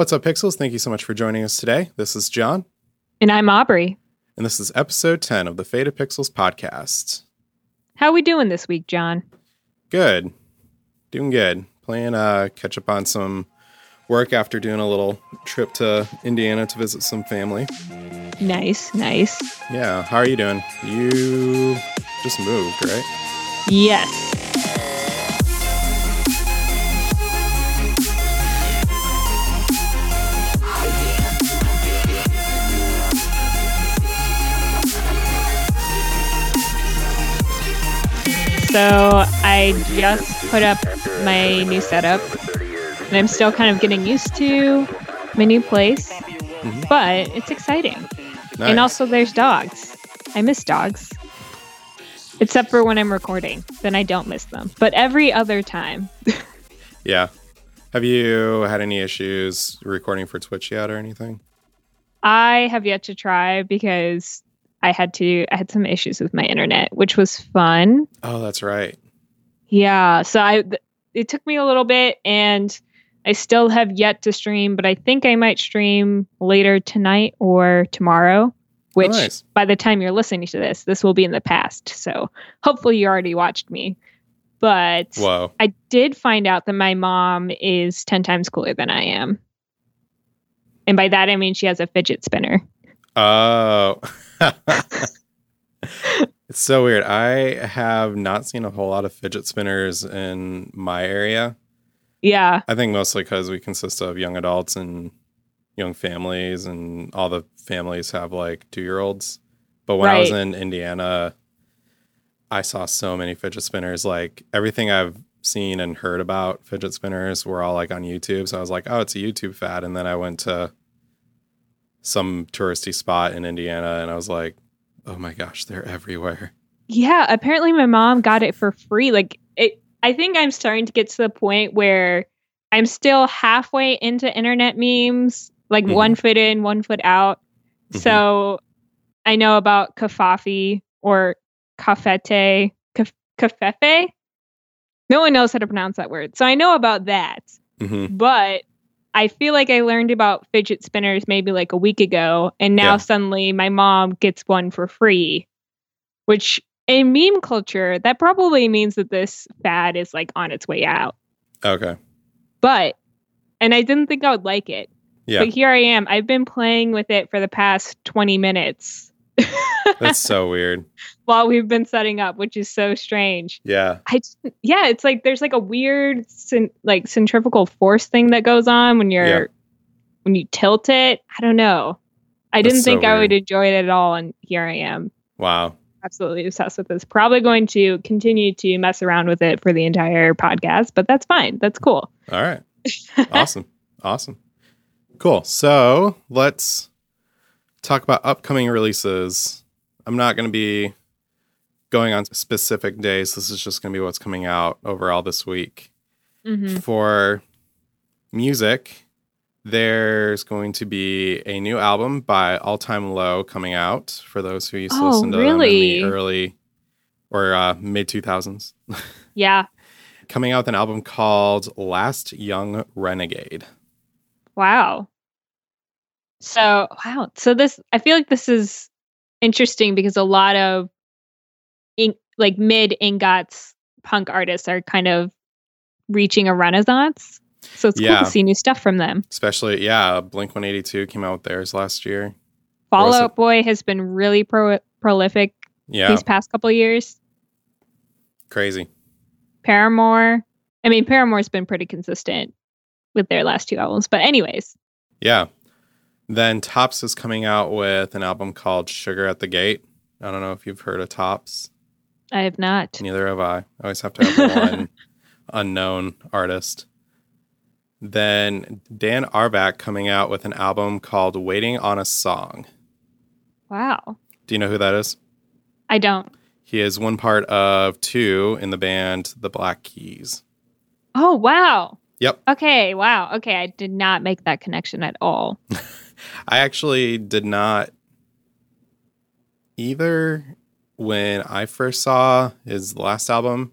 What's up, Pixels? Thank you so much for joining us today. This is John, And I'm Aubrey. and this is episode 10 of the Fate of Pixels podcast. How are we doing this week, John? Good. Doing good. Playing uh catch up on some work after doing a little trip to Indiana to visit some family. Nice, nice. Yeah, how are you doing? You just moved, right? Yes. So I just put up my new setup, and I'm still kind of getting used to my new place, Mhm. but it's exciting. Nice. And also, there's dogs. I miss dogs. Except for when I'm recording, then I don't miss them. But every other time, yeah. Have you had any issues recording for Twitch yet or anything? I have yet to try because I had to. I had some issues with my internet, which was fun. Oh, that's right. Yeah, so I th- it took me a little bit, and I still have yet to stream. But I think I might stream later tonight or tomorrow. Which, nice. by the time you're listening to this, this will be in the past. So hopefully, you already watched me. But Whoa. I did find out that my mom is 10 times cooler than I am. And by that, I mean she has a fidget spinner. Oh. it's so weird. I have not seen a whole lot of fidget spinners in my area. Yeah. I think mostly because we consist of young adults and young families, and all the families have like two year olds. But when I was in Indiana, I saw so many fidget spinners. Like everything I've seen and heard about fidget spinners were all like on YouTube. So I was like, oh, it's a YouTube fad. And then I went to some touristy spot in Indiana and I was like, oh my gosh, they're everywhere. Yeah. Apparently, my mom got it for free. Like, it, I think I'm starting to get to the point where I'm still halfway into internet memes, like Mhm. one foot in, one foot out. Mhm. So I know about kafafi or kafete, kaf- kafefe. No one knows how to pronounce that word. So I know about that. hmm but I feel like I learned about fidget spinners maybe like a week ago, and now Yeah. suddenly my mom gets one for free, which in meme culture, that probably means that this fad is like on its way out. Okay. But, and I didn't think I would like it, Yeah. but here I am. I've been playing with it for the past 20 minutes That's so weird. while we've been setting up, which is so strange. Yeah. I just, yeah, it's like there's like a weird like centrifugal force thing that goes on when you're Yeah. when you tilt it. I don't know. I That's didn't so think I would enjoy it at all, and here I am, Wow. absolutely obsessed with this. Probably going to continue to mess around with it for the entire podcast, but that's fine. That's cool. All right. Awesome. awesome. Cool. So let's talk about upcoming releases. I'm not going to be going on specific days. This is just going to be what's coming out overall this week. hmm For music, there's going to be a new album by All Time Low coming out for those who used to Oh, listen to really? them in the early or uh, mid 2000s. Yeah. coming out with an album called Last Young Renegade. Wow. So wow. So this I feel like this is interesting because a lot of in, like mid ingots punk artists are kind of reaching a renaissance. So it's cool to see new stuff from them. Especially, yeah, Blink 182 came out with theirs last year. Fall Out Boy has been really pro- prolific Yeah, these past couple years. crazy. Paramore. I mean, Paramore's been pretty consistent with their last two albums. But anyways, Yeah. Then Tops is coming out with an album called Sugar at the Gate. I don't know if you've heard of Tops. I have not. Neither have I. I always have to have one unknown artist. Then Dan Auerbach coming out with an album called Waiting on a Song. Wow. Do you know who that is? I don't. He is one part of two in the band The Black Keys. Oh, wow. Yep. Okay, wow. Okay, I did not make that connection at all. I actually did not either when I first saw his last album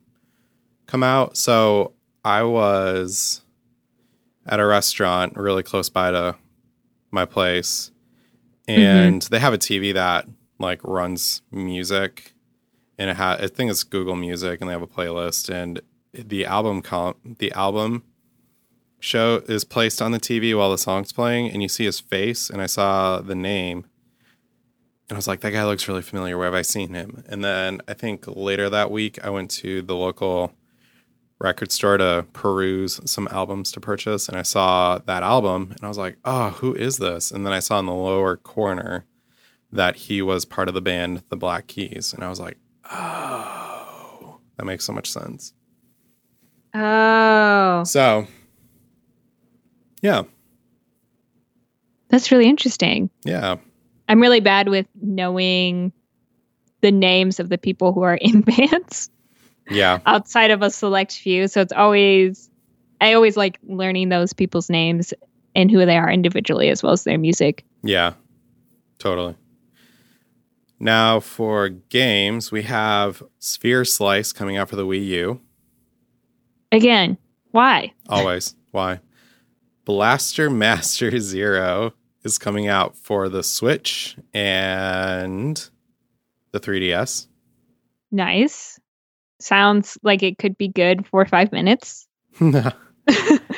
come out. So I was, at a restaurant really close by to my place, mm-hmm. and they have a TV that like runs music, and it ha- I think it's Google Music, and they have a playlist, and the album col- the album show is placed on the TV while the song's playing, and you see his face, and I saw the name. And I was like, that guy looks really familiar. Where have I seen him? And then I think later that week, I went to the local record store to peruse some albums to purchase. And I saw that album and I was like, oh, who is this? And then I saw in the lower corner that he was part of the band, the Black Keys. And I was like, oh, that makes so much sense. Oh, So, yeah, that's really interesting. yeah. I'm really bad with knowing the names of the people who are in bands Yeah. outside of a select few. So it's always, I always like learning those people's names and who they are individually as well as their music. Yeah, totally. Now for games, we have Sphere Slice coming out for the Wii U. Again, why? Always. Why? Blaster Master Zero is coming out for the Switch and the 3DS. Nice. Sounds like it could be good for five minutes. and I,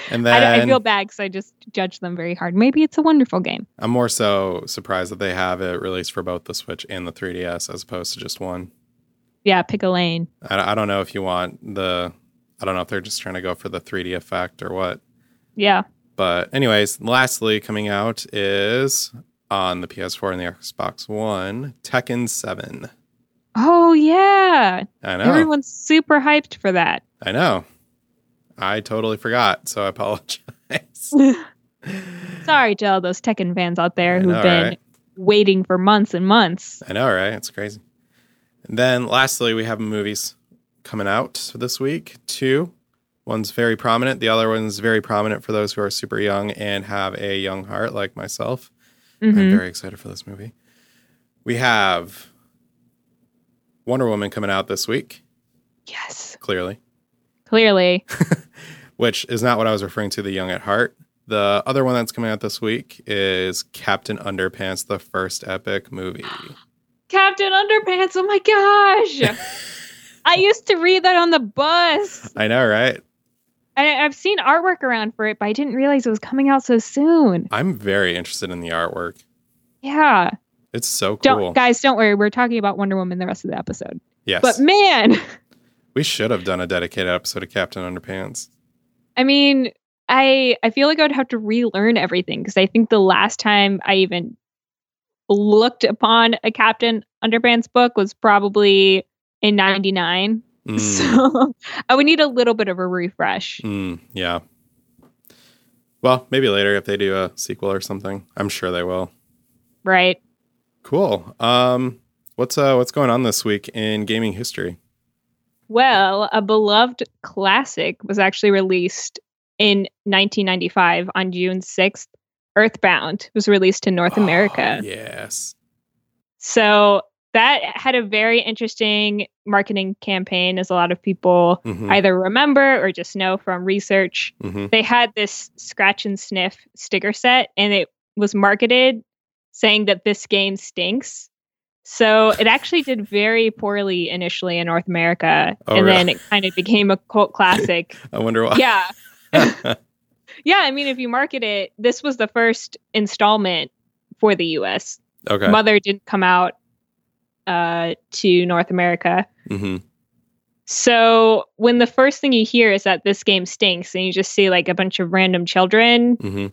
then don't- I feel bad because I just judge them very hard. Maybe it's a wonderful game. I'm more so surprised that they have it released for both the Switch and the 3DS as opposed to just one. Yeah, pick a lane. I, I don't know if you want the, I don't know if they're just trying to go for the 3D effect or what. Yeah. But anyways, lastly, coming out is on the PS4 and the Xbox One, Tekken 7. Oh, yeah. I know. Everyone's super hyped for that. I know. I totally forgot, so I apologize. Sorry to all those Tekken fans out there who've know, been right? waiting for months and months. I know, right? It's crazy. And then lastly, we have movies coming out this week. Two. One's very prominent. The other one's very prominent for those who are super young and have a young heart like myself. I'm Mhm. very excited for this movie. We have Wonder Woman coming out this week, Yes, clearly, clearly. which is not what I was referring to, the young at heart. The other one that's coming out this week is Captain Underpants, the first epic movie. Captain Underpants. Oh my gosh. I used to read that on the bus. I know, right? I, I've seen artwork around for it, but I didn't realize it was coming out so soon. I'm very interested in the artwork. Yeah. It's so Don't cool. guys, don't worry. We're talking about Wonder Woman the rest of the episode. yes. But man, we should have done a dedicated episode of Captain Underpants. I mean, I I feel like I would have to relearn everything because I think the last time I even looked upon a Captain Underpants book was probably in '99. Mm, So I would need a little bit of a refresh. mm, yeah. Well, maybe later if they do a sequel or something. I'm sure they will. Right. Cool. Um, what's uh what's going on this week in gaming history? Well, a beloved classic was actually released in 1995 on June 6th. Earthbound was released in North America. Oh, yes. So that had a very interesting marketing campaign, as a lot of people Mhm, either remember or just know from research. mhm. They had this scratch and sniff sticker set, and it was marketed saying that this game stinks. So it actually did very poorly initially in North America, Oh, and then it kind of became a cult classic. I wonder why. yeah. Yeah, I mean, if you market it, this was the first installment for the US. okay. Mother didn't come out uh, to North America. hmm So when the first thing you hear is that this game stinks and you just see like a bunch of random children, hmm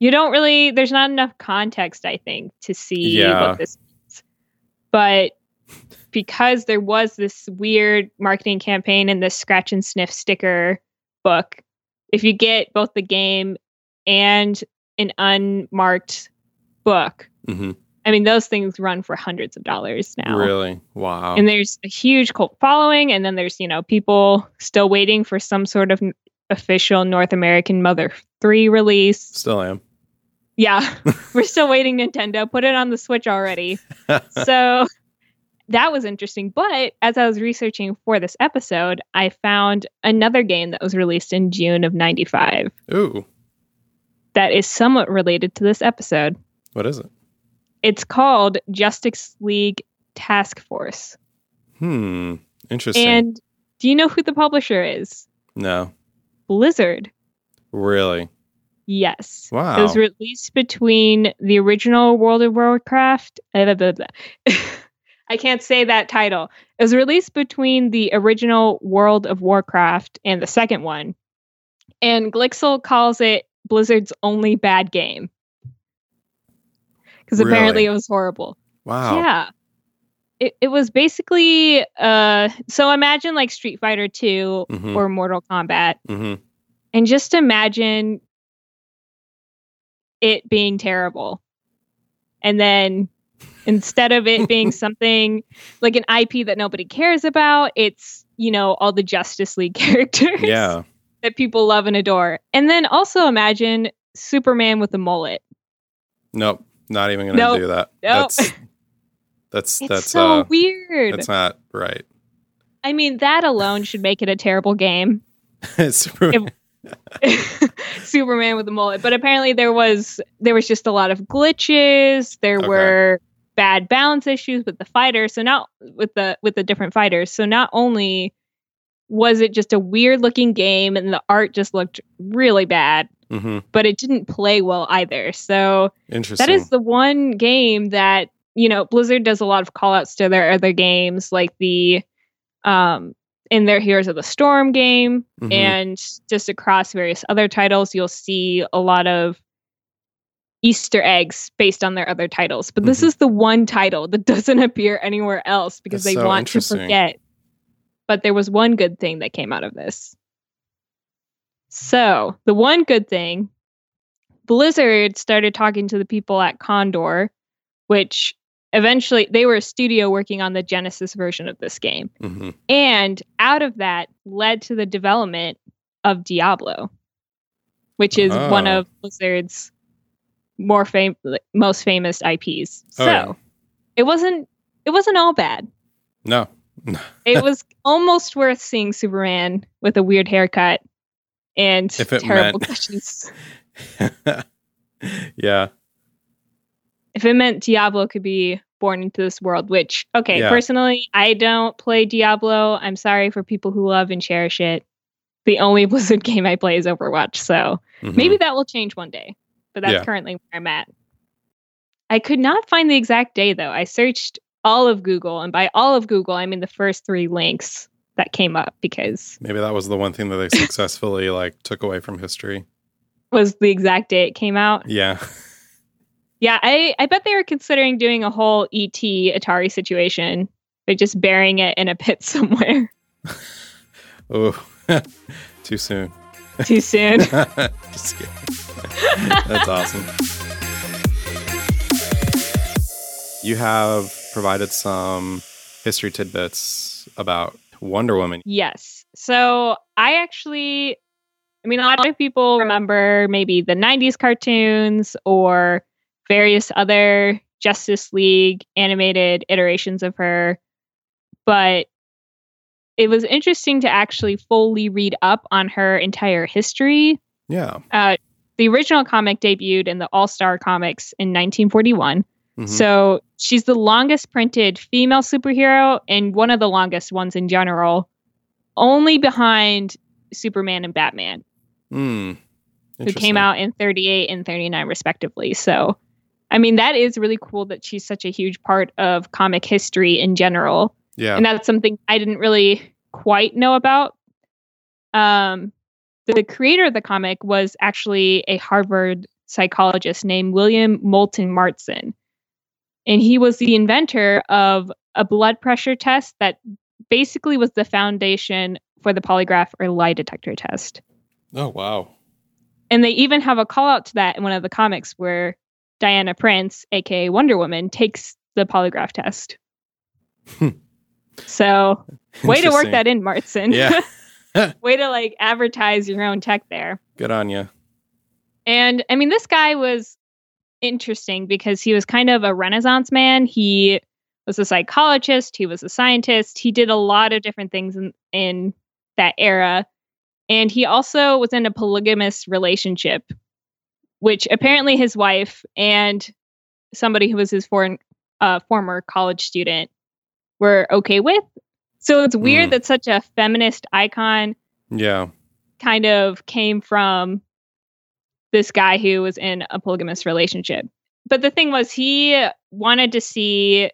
you don't really, there's not enough context, I think, to see Yeah. what this means. But because there was this weird marketing campaign and this scratch and sniff sticker book, if you get both the game and an unmarked book, hmm I mean, those things run for hundreds of dollars now. Really? Wow. And there's a huge cult following, and then there's, you know, people still waiting for some sort of official North American Mother 3 release. Still am. Yeah, we're still waiting, Nintendo. Put it on the Switch already. so that was interesting. But as I was researching for this episode, I found another game that was released in June of 95. Ooh. that is somewhat related to this episode. What is it? It's called Justice League Task Force. Hmm. Interesting. And do you know who the publisher is? no. Blizzard. Really? Yes. Wow. It was released between the original World of Warcraft. uh, blah, blah, blah. I can't say that title. It was released between the original World of Warcraft and the second one. And Glixel calls it Blizzard's only bad game. Because apparently it was horrible. wow. Yeah. It, it was basically uh so imagine like Street Fighter 2 Mhm. or Mortal Kombat hmm and just imagine it being terrible. And then instead of it being something like an IP that nobody cares about, it's, you know, all the Justice League characters Yeah. that people love and adore. And then also imagine Superman with a mullet. Nope. Not even gonna Nope. do that. Nope. That's that's It's that's so uh weird. that's not right. I mean, that alone should make it a terrible game. Superman. Superman with a mullet. But apparently there was there was just a lot of glitches. There Okay. were bad balance issues with the fighters. So not with the with the different fighters. So not only was it just a weird looking game and the art just looked really bad, hmm but it didn't play well either. So that is the one game that, you know, Blizzard does a lot of call outs to their other games like the um in their Heroes of the Storm game Mhm. and just across various other titles you'll see a lot of easter eggs based on their other titles but this Mhm. is the one title that doesn't appear anywhere else because That's they so want to forget but there was one good thing that came out of this so the one good thing blizzard started talking to the people at condor which eventually they were a studio working on the genesis version of this game Mhm. and out of that led to the development of Diablo, which is one Oh. of Blizzard's more fam- most famous IPs. Oh, So yeah. it wasn't it wasn't all bad. No. It was almost worth seeing Superman with a weird haircut and terrible questions. yeah. If it meant Diablo could be born into this world, which okay, Yeah. personally, I don't play Diablo. I'm sorry for people who love and cherish it. The only Blizzard game I play is Overwatch, so Mhm. maybe that will change one day. But that's Yeah. currently where I'm at. I could not find the exact day though. I searched all of Google, and by all of Google, I mean the first three links that came up because maybe that was the one thing that they successfully like took away from history. was the exact day it came out. Yeah. Yeah, I, I bet they were considering doing a whole ET Atari situation, but just burying it in a pit somewhere Oh. Too soon. too soon. Just kidding. That's awesome. You have provided some history tidbits about Wonder Woman. Yes. So I actually, I mean, a lot of people remember maybe the 90s cartoons or various other Justice League animated iterations of her. But it was interesting to actually fully read up on her entire history. Yeah. Uh, the original comic debuted in the All Star Comics in 1941. Mhm. So she's the longest printed female superhero and one of the longest ones in general, only behind Superman and Batman, Hmm. who came out in 38 and 39 respectively. So, I mean, that is really cool that she's such a huge part of comic history in general. Yeah. And that's something I didn't really quite know about. Um, the creator of the comic was actually a Harvard psychologist named William Moulton Marston. And he was the inventor of a blood pressure test that basically was the foundation for the polygraph or lie detector test. oh wow. And they even have a call out to that in one of the comics where Diana Prince, aka Wonder Woman, takes the polygraph test. Hmm. so, way to work that in, Marston. Yeah. way to like advertise your own tech there. Good on you. And I mean, this guy was interesting because he was kind of a renaissance man. He was a psychologist, he was a scientist, he did a lot of different things in, in that era. And he also was in a polygamous relationship which apparently his wife and somebody who was his foreign, uh, former college student were okay with. So it's weird Mm. that such a feminist icon Yeah. kind of came from this guy who was in a polygamous relationship. But the thing was, he wanted to see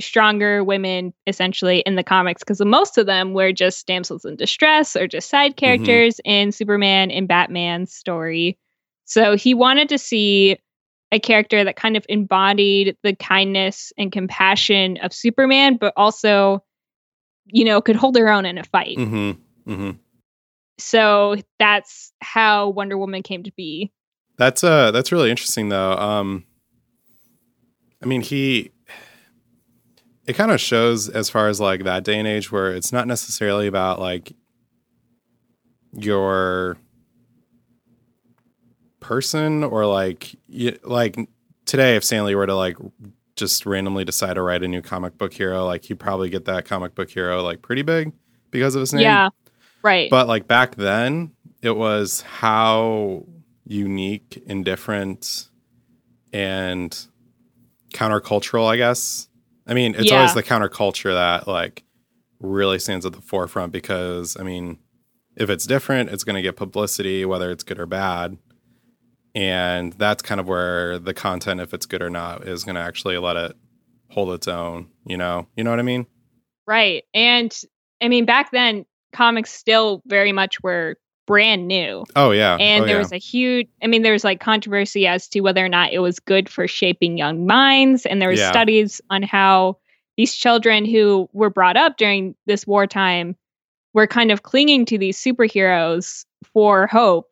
stronger women essentially in the comics because most of them were just damsels in distress or just side characters in Superman and Batman's story. So he wanted to see a character that kind of embodied the kindness and compassion of Superman, but also, you know, could hold her own in a fight. Mm-hmm. Mm-hmm. So that's how Wonder Woman came to be. That's uh that's really interesting though. Um I mean he it kind of shows as far as like that day and age where it's not necessarily about like your person or like you, like today if Stan Lee were to like just randomly decide to write a new comic book hero like he'd probably get that comic book hero like pretty big because of his name. Yeah. Right. But like back then, it was how unique and different and countercultural, I guess. I mean, it's always the counterculture that like really stands at the forefront because I mean, if it's different, it's going to get publicity, whether it's good or bad. And that's kind of where the content, if it's good or not, is going to actually let it hold its own. You know, you know what I mean? right. And I mean, back then, comics still very much were brand new. Oh yeah, And oh, there yeah. was a huge, I mean, there was like controversy as to whether or not it was good for shaping young minds. And there was Yeah. studies on how these children who were brought up during this wartime were kind of clinging to these superheroes for hope.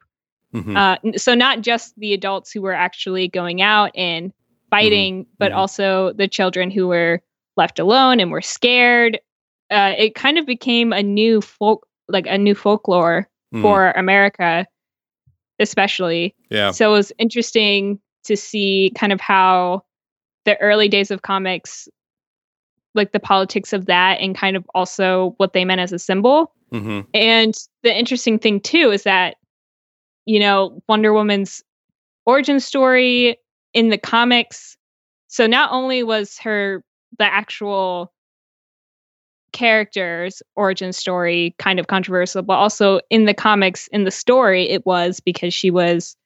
Mhm. Uh, so not just the adults who were actually going out and fighting, but mhm. also the children who were left alone and were scared. Uh, it kind of became a new folk, like a new folklore Mhm. for America, especially. yeah. So it was interesting to see kind of how the early days of comics, like the politics of that, and kind of also what they meant as a symbol. hmm And the interesting thing too is that, you know, Wonder Woman's origin story in the comics. So not only was her the actual character's origin story kind of controversial, but also in the comics, in the story, it was because she was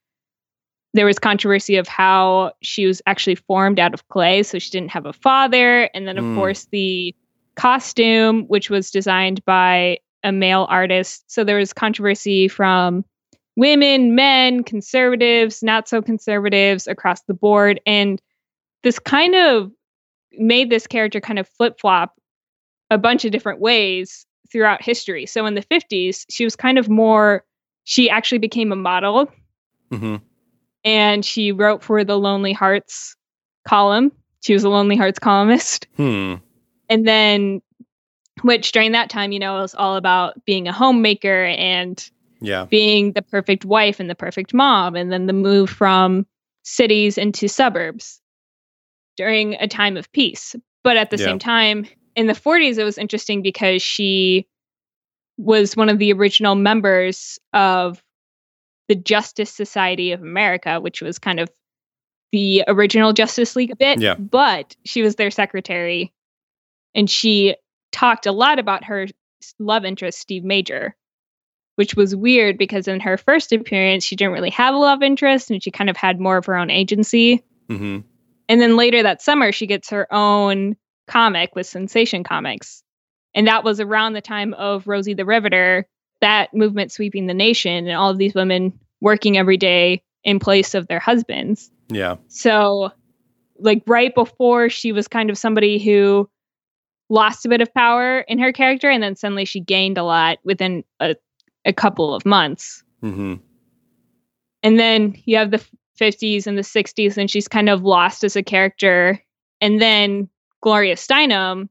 there was controversy of how she was actually formed out of clay, so she didn't have a father. And then of Mm. course the costume, which was designed by a male artist. So there was controversy from women, men, conservatives, not so conservatives across the board. And this kind of made this character kind of flip flop a bunch of different ways throughout history. So in the 50s, she was kind of more, she actually became a model hmm and she wrote for the Lonely Hearts column. She was a Lonely Hearts columnist. Hmm. And then, which during that time, you know, it was all about being a homemaker and Yeah. being the perfect wife and the perfect mom, and then the move from cities into suburbs during a time of peace. But at the Yeah. same time, in the 40s, it was interesting because she was one of the original members of the Justice Society of America, which was kind of the original Justice League a bit. Yeah. But she was their secretary and she talked a lot about her love interest, Steve Major, which was weird because in her first appearance, she didn't really have a love interest and she kind of had more of her own agency. hmm And then later that summer, she gets her own comic with Sensation Comics. And that was around the time of Rosie the Riveter, that movement sweeping the nation, and all of these women working every day in place of their husbands. Yeah. So, like, right before she was kind of somebody who lost a bit of power in her character, and then suddenly she gained a lot within a, a couple of months. hmm And then you have the 50s and the 60s, and she's kind of lost as a character. And then Gloria Steinem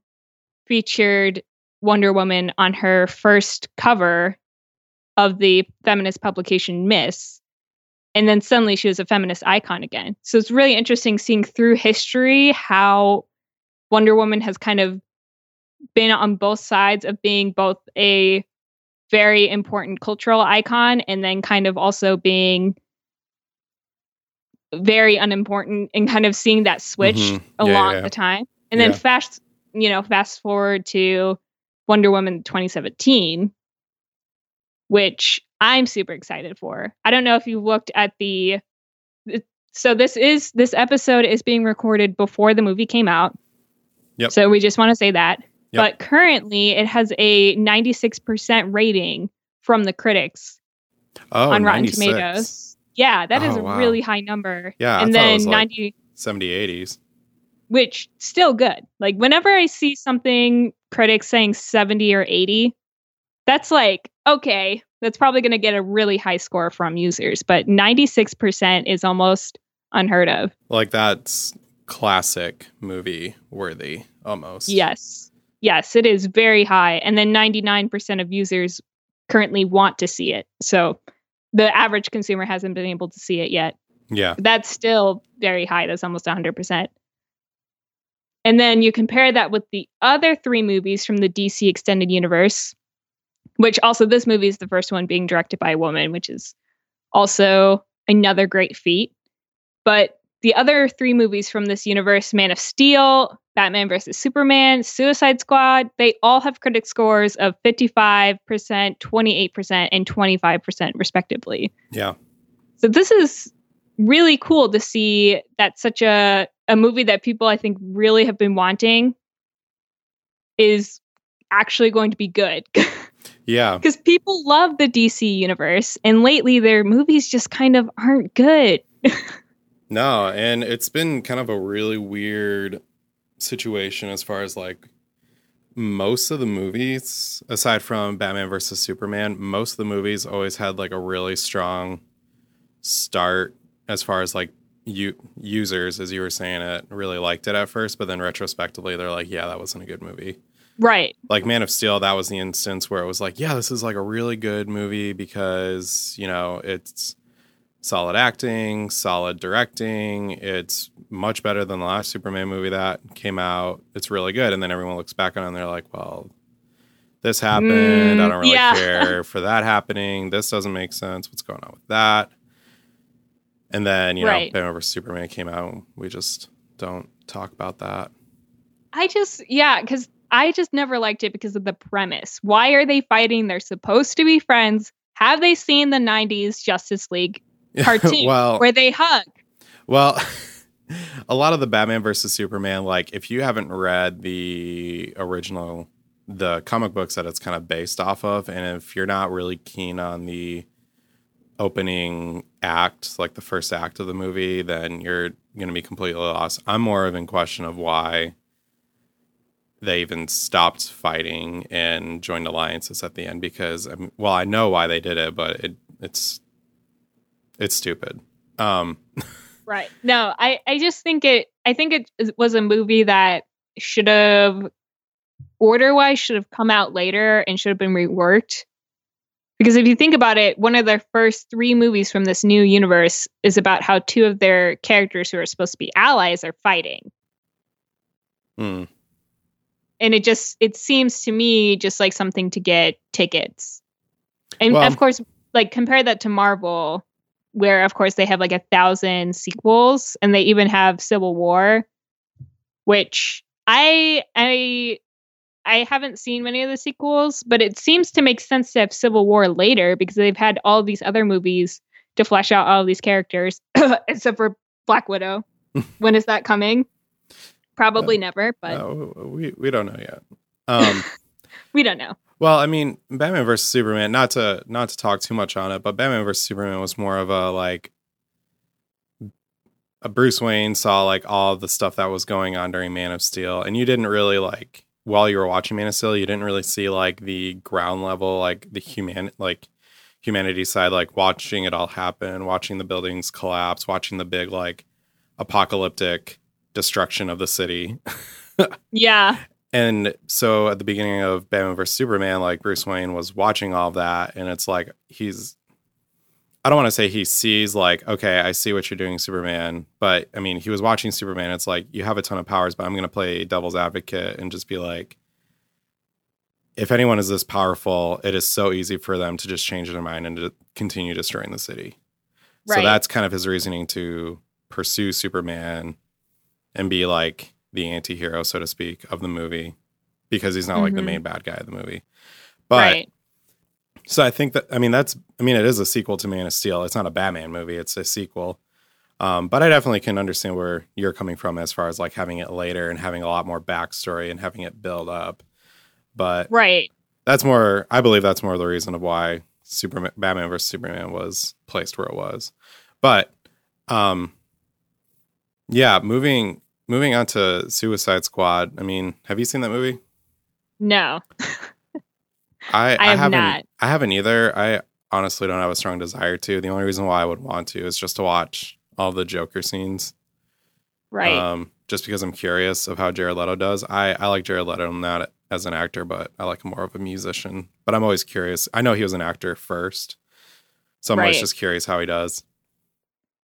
featured Wonder Woman on her first cover of the feminist publication Ms. And then suddenly she was a feminist icon again. So it's really interesting seeing through history how Wonder Woman has kind of been on both sides of being both a very important cultural icon and then kind of also being very unimportant and kind of seeing that switch Mhm. Yeah, along yeah. the time. And then Yeah. fast, you know, fast forward to Wonder Woman 2017, which I'm super excited for. I don't know if you looked at the so this is this episode is being recorded before the movie came out. Yep. So we just want to say that. Yep. But currently it has a 96% rating from the critics Oh, on Rotten 96. Tomatoes. Yeah, that oh, is Oh, a wow. really high number. Yeah, and then was, like- 90 70, 80s. Which still good. Like whenever I see something critics saying 70 or 80, that's like, okay, that's probably going to get a really high score from users, but 96% is almost unheard of. Like that's classic movie worthy almost. Yes. Yes, it is very high. And then 99% of users currently want to see it. So the average consumer hasn't been able to see it yet. Yeah. That's still very high. That's almost 100%. And then you compare that with the other three movies from the DC Extended Universe, which also this movie is the first one being directed by a woman, which is also another great feat. But the other three movies from this universe Man of Steel, Batman vs. Superman, Suicide Squad they all have critic scores of 55%, 28%, and 25%, respectively. Yeah. So this is really cool to see that such a a movie that people I think really have been wanting is actually going to be good Yeah. because people love the DC universe and lately their movies just kind of aren't good. No, and it's been kind of a really weird situation as far as like most of the movies, aside from Batman versus Superman, most of the movies always had like a really strong start as far as like you users, as you were saying it, really liked it at first, but then retrospectively they're like, yeah, that wasn't a good movie. Right. Like Man of Steel, that was the instance where it was like, yeah, this is like a really good movie because, you know, it's solid acting, solid directing. It's much better than the last Superman movie that came out. It's really good. And then everyone looks back on it and they're like, well, this happened. I Mm, don't really yeah. care for that happening. This doesn't make sense. What's going on with that? And then, you know, Batman vs. Superman came out. We just don't talk about that. I just yeah, because I just never liked it because of the premise. Why are they fighting? They're supposed to be friends. Have they seen the '90s Justice League cartoon well, where they hug? Well, a lot of the Batman versus Superman, like if you haven't read the original, the comic books that it's kind of based off of, and if you're not really keen on the opening act, like the first act of the movie, then you're going to be completely lost. I'm more of in question of why they even stopped fighting and joined alliances at the end because I mean, well, I know why they did it, but it it's it's stupid. Um, Right. No, I I just think it. I think it was a movie that should have order wise should have come out later and should have been reworked. Because if you think about it, one of their first three movies from this new universe is about how two of their characters who are supposed to be allies are fighting. hmm. and it just it seems to me just like something to get tickets and Well- of course like compare that to marvel where of course they have like a thousand sequels and they even have civil war which i i i haven't seen many of the sequels but it seems to make sense to have civil war later because they've had all these other movies to flesh out all these characters except for black widow when is that coming probably never but No, we we don't know yet. Um, we don't know well, I mean, Batman versus Superman. Not to not to talk too much on it, but Batman versus Superman was more of a like. A Bruce Wayne saw like all the stuff that was going on during Man of Steel, and you didn't really like while you were watching Man of Steel, you didn't really see like the ground level, like the human like humanity side, like watching it all happen, watching the buildings collapse, watching the big like apocalyptic destruction of the city. Yeah. And so at the beginning of Batman vs Superman, like Bruce Wayne was watching all that, and it's like he's I don't want to say he sees like, okay, I see what you're doing, Superman, but I mean, he was watching Superman. It's like you have a ton of powers, but I'm going to play devil's advocate and just be like, if anyone is this powerful, it is so easy for them to just change their mind and to continue destroying the city. So that's kind of his reasoning to pursue Superman and be like the anti-hero, so to speak, of the movie because he's not like the Mhm. main bad guy of the movie. But right. So I think that I mean that's I mean it is a sequel to Man of Steel. It's not a Batman movie, it's a sequel. Um, but I definitely can understand where you're coming from as far as like having it later and having a lot more backstory and having it build up. But Right. that's more I believe that's more the reason of why Superman Batman versus Superman was placed where it was. But um yeah, moving moving on to Suicide Squad. I mean, have you seen that movie? No. I, I have haven't not. I haven't either. I honestly don't have a strong desire to. The only reason why I would want to is just to watch all the Joker scenes. Right. Um, just because I'm curious of how Jared Leto does. I, I like Jared Leto not as an actor, but I like him more of a musician. But I'm always curious. I know he was an actor first. So I'm always just curious how he does.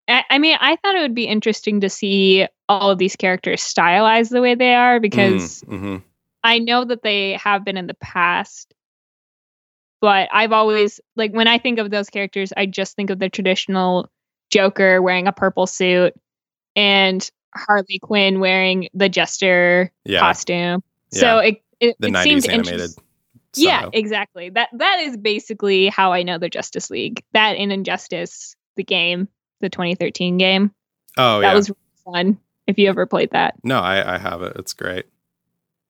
I, I mean, I thought it would be interesting to see all of these characters stylized the way they are because hmm I know that they have been in the past, but I've always like when I think of those characters, I just think of the traditional Joker wearing a purple suit and Harley Quinn wearing the Jester Yeah. costume. Yeah. So it it, the it 90s seemed animated. interest- Yeah, exactly. That that is basically how I know the Justice League. That in Injustice, the game, the 2013 game. Oh that yeah. That was really fun. If you ever played that. no, I, I have it. It's great.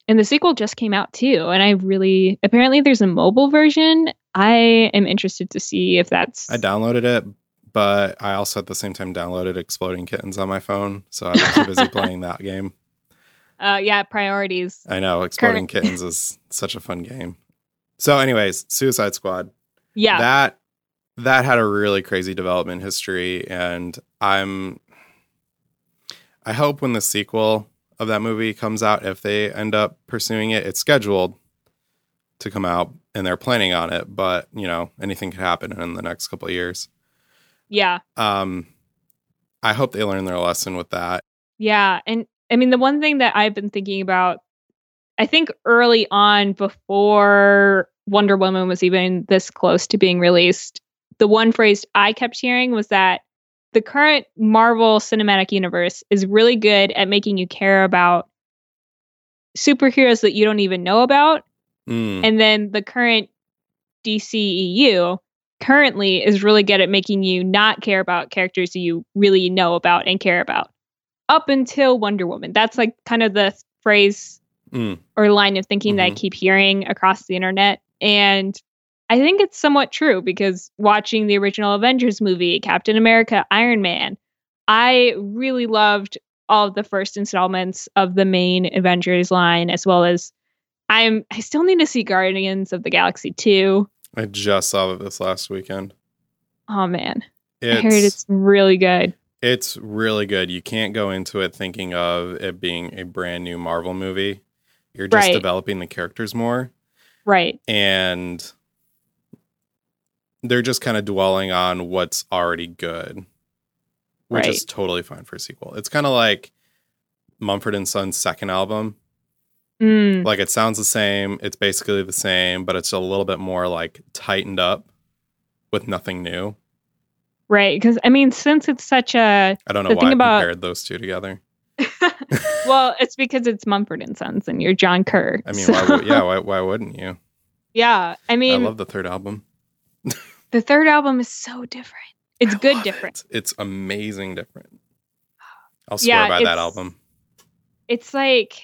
And the sequel just came out too. And I really, apparently, there's a mobile version. I am interested to see if that's. I downloaded it, but I also at the same time downloaded Exploding Kittens on my phone. So I was too busy playing that game. Uh, yeah, priorities. I know Exploding Current- Kittens is such a fun game. So, anyways, Suicide Squad. Yeah. That that had a really crazy development history, and I'm. I hope when the sequel of that movie comes out, if they end up pursuing it, it's scheduled to come out, and they're planning on it. But you know, anything could happen in the next couple of years. yeah. Um, I hope they learn their lesson with that. Yeah. And I mean, the one thing that I've been thinking about, I think early on, before Wonder Woman was even this close to being released, the one phrase I kept hearing was that the current Marvel Cinematic Universe is really good at making you care about superheroes that you don't even know about. Mm, And then the current DCEU currently is really good at making you not care about characters you really know about and care about up until Wonder Woman. That's like kind of the phrase mm, or line of thinking that I Mhm. keep hearing across the internet. And I think it's somewhat true because watching the original Avengers movie, Captain America, Iron Man, I really loved all of the first installments of the main Avengers line, as well as I'm I still need to see Guardians of the Galaxy 2. I just saw it this last weekend. Oh man. It's, I heard it's really good. It's really good. You can't go into it thinking of it being a brand new Marvel movie. You're just Right. developing the characters more Right. and they're just kind of dwelling on what's already good, which is totally fine for a sequel. It's kind of like Mumford and Son's second album. Mm, Like it sounds the same, it's basically the same, but it's a little bit more like tightened up with nothing new. right. Because I mean, since it's such a I don't know why thing I about- compared those two together. well, it's because it's Mumford and Sons and you're John Kerr. I mean, so- why yeah, why, why wouldn't you? yeah. I mean, I love the third album. The third album is so different. It's I good different. it. It's amazing different. I'll swear Yeah, by that album. It's like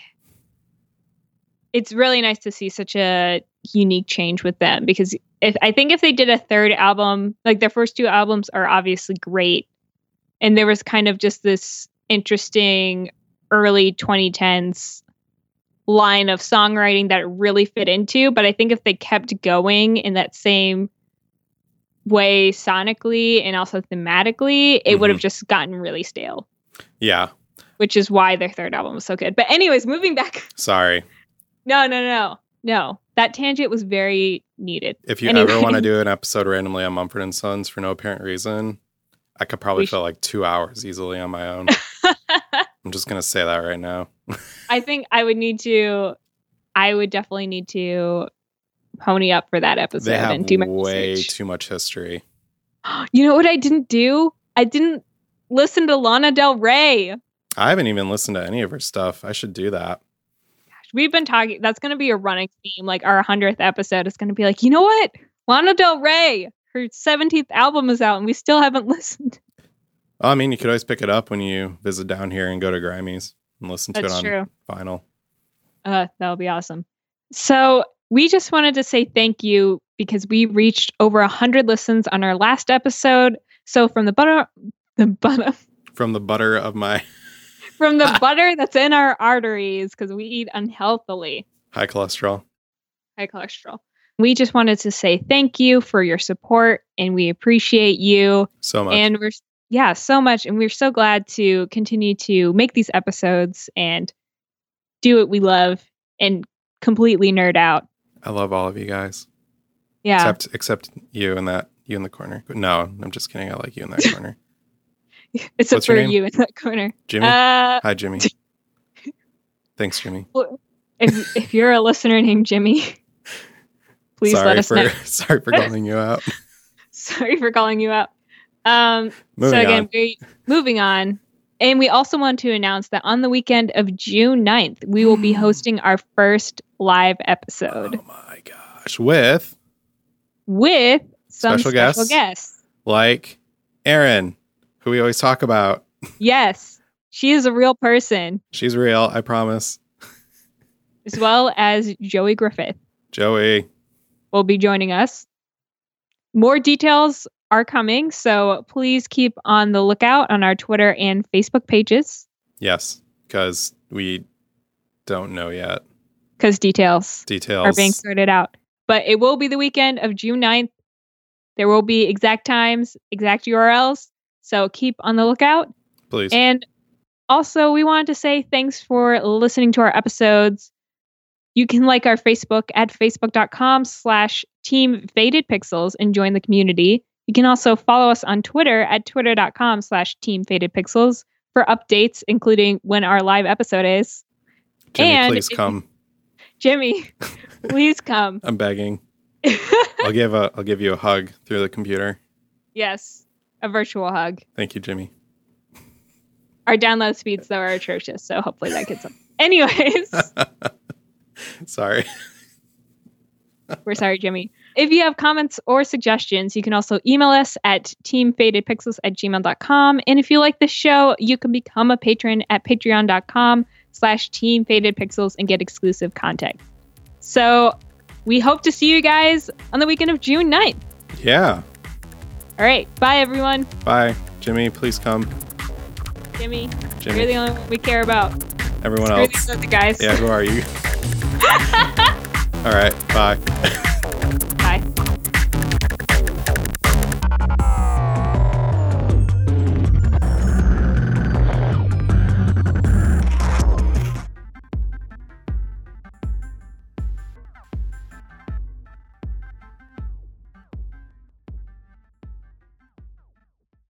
it's really nice to see such a unique change with them because if I think if they did a third album, like their first two albums are obviously great, and there was kind of just this interesting early 2010s line of songwriting that really fit into. But I think if they kept going in that same way sonically and also thematically, it would have mm-hmm. just gotten really stale, Yeah. which is why their third album was so good. But anyways, moving back. Sorry. No, no, no, no. That tangent was very needed. If you ever want to do an episode randomly on Mumford and Sons for no apparent reason, I could probably We fill like two hours easily on my own. I'm just gonna say that right now. I think I would need to. I would definitely need to pony up for that episode They have and do my way research. too much history. You know what I didn't do? I didn't listen to Lana Del Rey. I haven't even listened to any of her stuff. I should do that. We've been talking. That's going to be a running theme. Like our hundredth episode is going to be like, you know what? Lana Del Rey, her seventeenth album is out, and we still haven't listened. Well, I mean, you could always pick it up when you visit down here and go to Grimey's and listen to That's it on true. vinyl. Uh, that'll be awesome. So we just wanted to say thank you because we reached over a hundred listens on our last episode. So from the butter, the butter, From the butter of my from the butter that's in our arteries because we eat unhealthily, high cholesterol. high cholesterol. We just wanted to say thank you for your support and we appreciate you. So much. And we're, yeah, so much. And we're so glad to continue to make these episodes and do what we love and completely nerd out. I love all of you guys. Yeah. Except except you and that you in the corner. No, I'm just kidding. I like you in that corner. Except What's for you in that corner. Jimmy. Uh, Hi, Jimmy. Thanks, Jimmy. if, if you're a listener named Jimmy, please sorry let us for know. sorry for calling you out. Sorry for calling you out. Um, Moving so again, on. we moving on. And we also want to announce that on the weekend of June 9th, we will be hmm. hosting our first live episode Oh my gosh. With with some Special special, guests? guests. like Erin, who we always talk about. Yes, she is a real person, She's real, I promise. as well as Joey Griffith Joey. will be joining us. More details are coming, so please keep on the lookout on our Twitter and Facebook pages Yes, because we don't know yet. because details Details. are being sorted out. But it will be the weekend of June 9th. There will be exact times, exact URLs. So keep on the lookout. Please. And also, we wanted to say thanks for listening to our episodes. You can like our Facebook at facebook.com slash team faded pixels and join the community. You can also follow us on Twitter at twitter.com slash team faded pixels for updates, including when our live episode is. Jimmy, and please come. Jimmy, please come. I'm begging. I'll give a I'll give you a hug through the computer. yes, a virtual hug. Thank you, Jimmy. Our download speeds, though, are atrocious. So hopefully that gets up. Anyways. Sorry. We're sorry, Jimmy. If you have comments or suggestions, you can also email us at teamfadedpixels at gmail.com. And if you like this show, you can become a patron at patreon.com slash teamfadedpixels and get exclusive content. So we hope to see you guys on the weekend of June 9th. Yeah. All right. Bye, everyone. Bye. Jimmy, please come. Jimmy, Jimmy. you're the only one we care about. Everyone Screw else. these other guys. Yeah, who are you? All right. Bye.